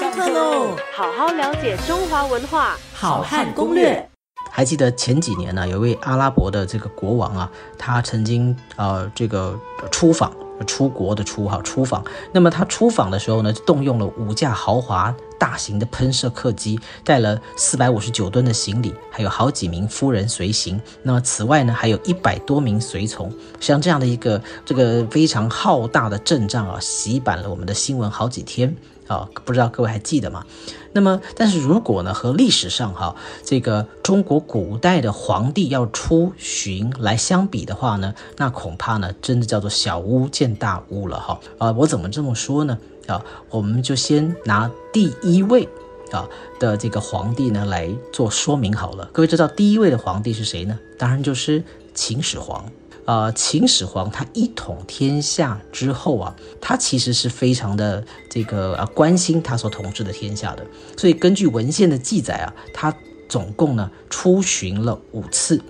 上课喽！好好了解中华文化，好汉攻略。还记得前几年呢，有位阿拉伯的这个国王啊，他曾经呃这个出访，出国的出哈出访。那么他出访的时候呢，动用了五架豪华大型的喷射客机，带了四百五十九吨的行李，还有好几名夫人随行。那么此外呢，还有一百多名随从。像这样的一个这个非常浩大的阵仗啊，洗版了我们的新闻好几天。啊，不知道各位还记得吗？那么，但是如果呢，和历史上哈这个中国古代的皇帝要出巡来相比的话呢，那恐怕呢，真的叫做小巫见大巫了哈。啊，我怎么这么说呢？啊，我们就先拿第一位啊的这个皇帝呢来做说明好了。各位知道第一位的皇帝是谁呢？当然就是秦始皇。呃，秦始皇他一统天下之后啊，他其实是非常的这个啊关心他所统治的天下的。所以根据文献的记载啊，他总共呢出巡了五次。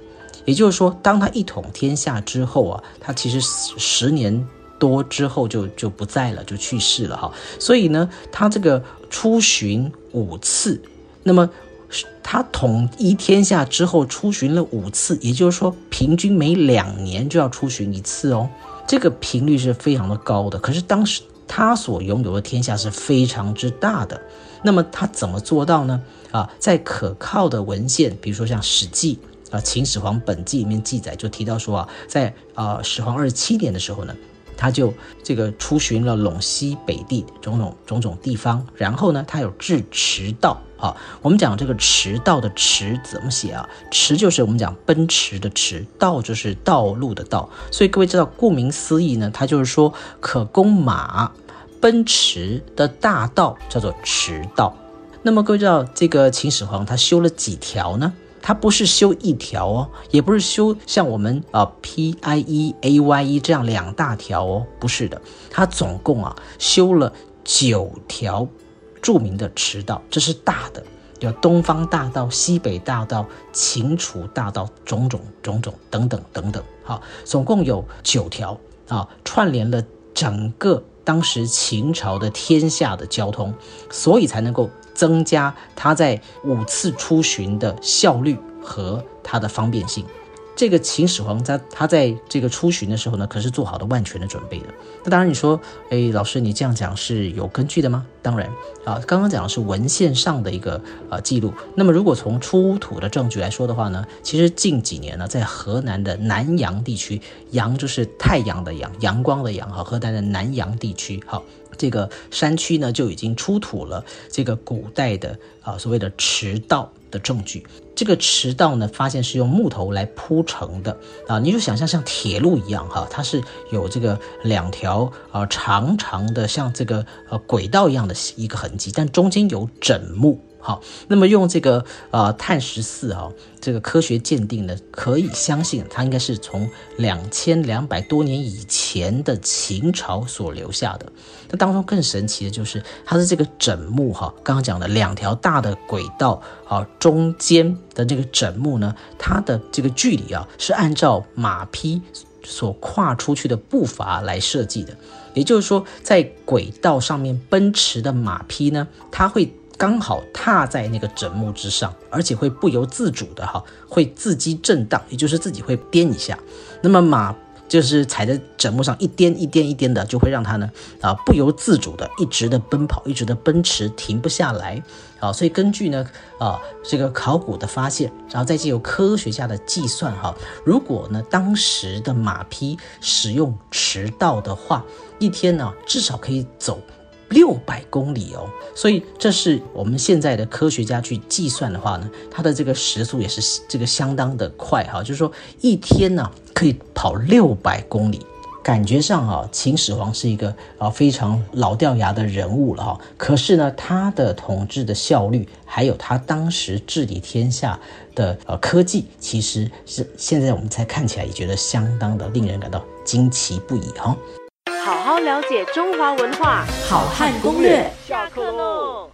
也就是说，当他一统天下之后啊，他其实十年多之后就就不在了，就去世了哈。所以呢，他这个出巡五次，那么。他统一天下之后出巡了五次，也就是说，平均每两年就要出巡一次哦。这个频率是非常的高的。可是当时他所拥有的天下是非常之大的。那么他怎么做到呢？啊，在可靠的文献，比如说像《史记》啊《秦始皇本纪》里面记载，就提到说啊，在啊始皇二十七年的时候呢。他就这个出巡了陇西北地种种种种地方，然后呢，他有治驰道。好，我们讲这个驰道的驰怎么写啊？驰就是我们讲奔驰的驰，道就是道路的道。所以各位知道，顾名思义呢，它就是说可供马奔驰的大道叫做驰道。那么各位知道，这个秦始皇他修了几条呢？它不是修一条哦，也不是修像我们啊 P I E A Y E 这样两大条哦，不是的，它总共啊修了九条著名的驰道，这是大的，叫东方大道、西北大道、秦楚大道，种种种种等等等等，好，总共有九条啊，串联了整个当时秦朝的天下的交通，所以才能够。增加他在五次出巡的效率和它的方便性。这个秦始皇在他在这个出巡的时候呢，可是做好的万全的准备的。那当然你说，哎，老师你这样讲是有根据的吗？当然啊，刚刚讲的是文献上的一个呃记录。那么如果从出土的证据来说的话呢，其实近几年呢，在河南的南阳地区，阳就是太阳的阳，阳光的阳哈，河南的南阳地区哈。这个山区呢，就已经出土了这个古代的啊所谓的驰道的证据。这个驰道呢，发现是用木头来铺成的啊，你就想象像铁路一样哈，它是有这个两条啊长长的像这个呃轨道一样的一个痕迹，但中间有枕木。好，那么用这个呃碳十四啊，这个科学鉴定呢，可以相信它应该是从两千两百多年以前的秦朝所留下的。那当中更神奇的就是它的这个枕木哈，刚刚讲的两条大的轨道啊，中间的这个枕木呢，它的这个距离啊，是按照马匹所跨出去的步伐来设计的。也就是说，在轨道上面奔驰的马匹呢，它会。刚好踏在那个枕木之上，而且会不由自主的哈，会自激震荡，也就是自己会颠一下。那么马就是踩在枕木上一颠一颠一颠的，就会让它呢啊不由自主的一直的奔跑，一直的奔驰，停不下来啊。所以根据呢啊这个考古的发现，然后再经由科学家的计算哈，如果呢当时的马匹使用驰道的话，一天呢至少可以走。六百公里哦，所以这是我们现在的科学家去计算的话呢，它的这个时速也是这个相当的快哈，就是说一天呢可以跑六百公里，感觉上啊秦始皇是一个啊非常老掉牙的人物了哈，可是呢他的统治的效率，还有他当时治理天下的呃科技，其实是现在我们才看起来也觉得相当的令人感到惊奇不已哈。好好了解中华文化，好汉攻略。下课喽。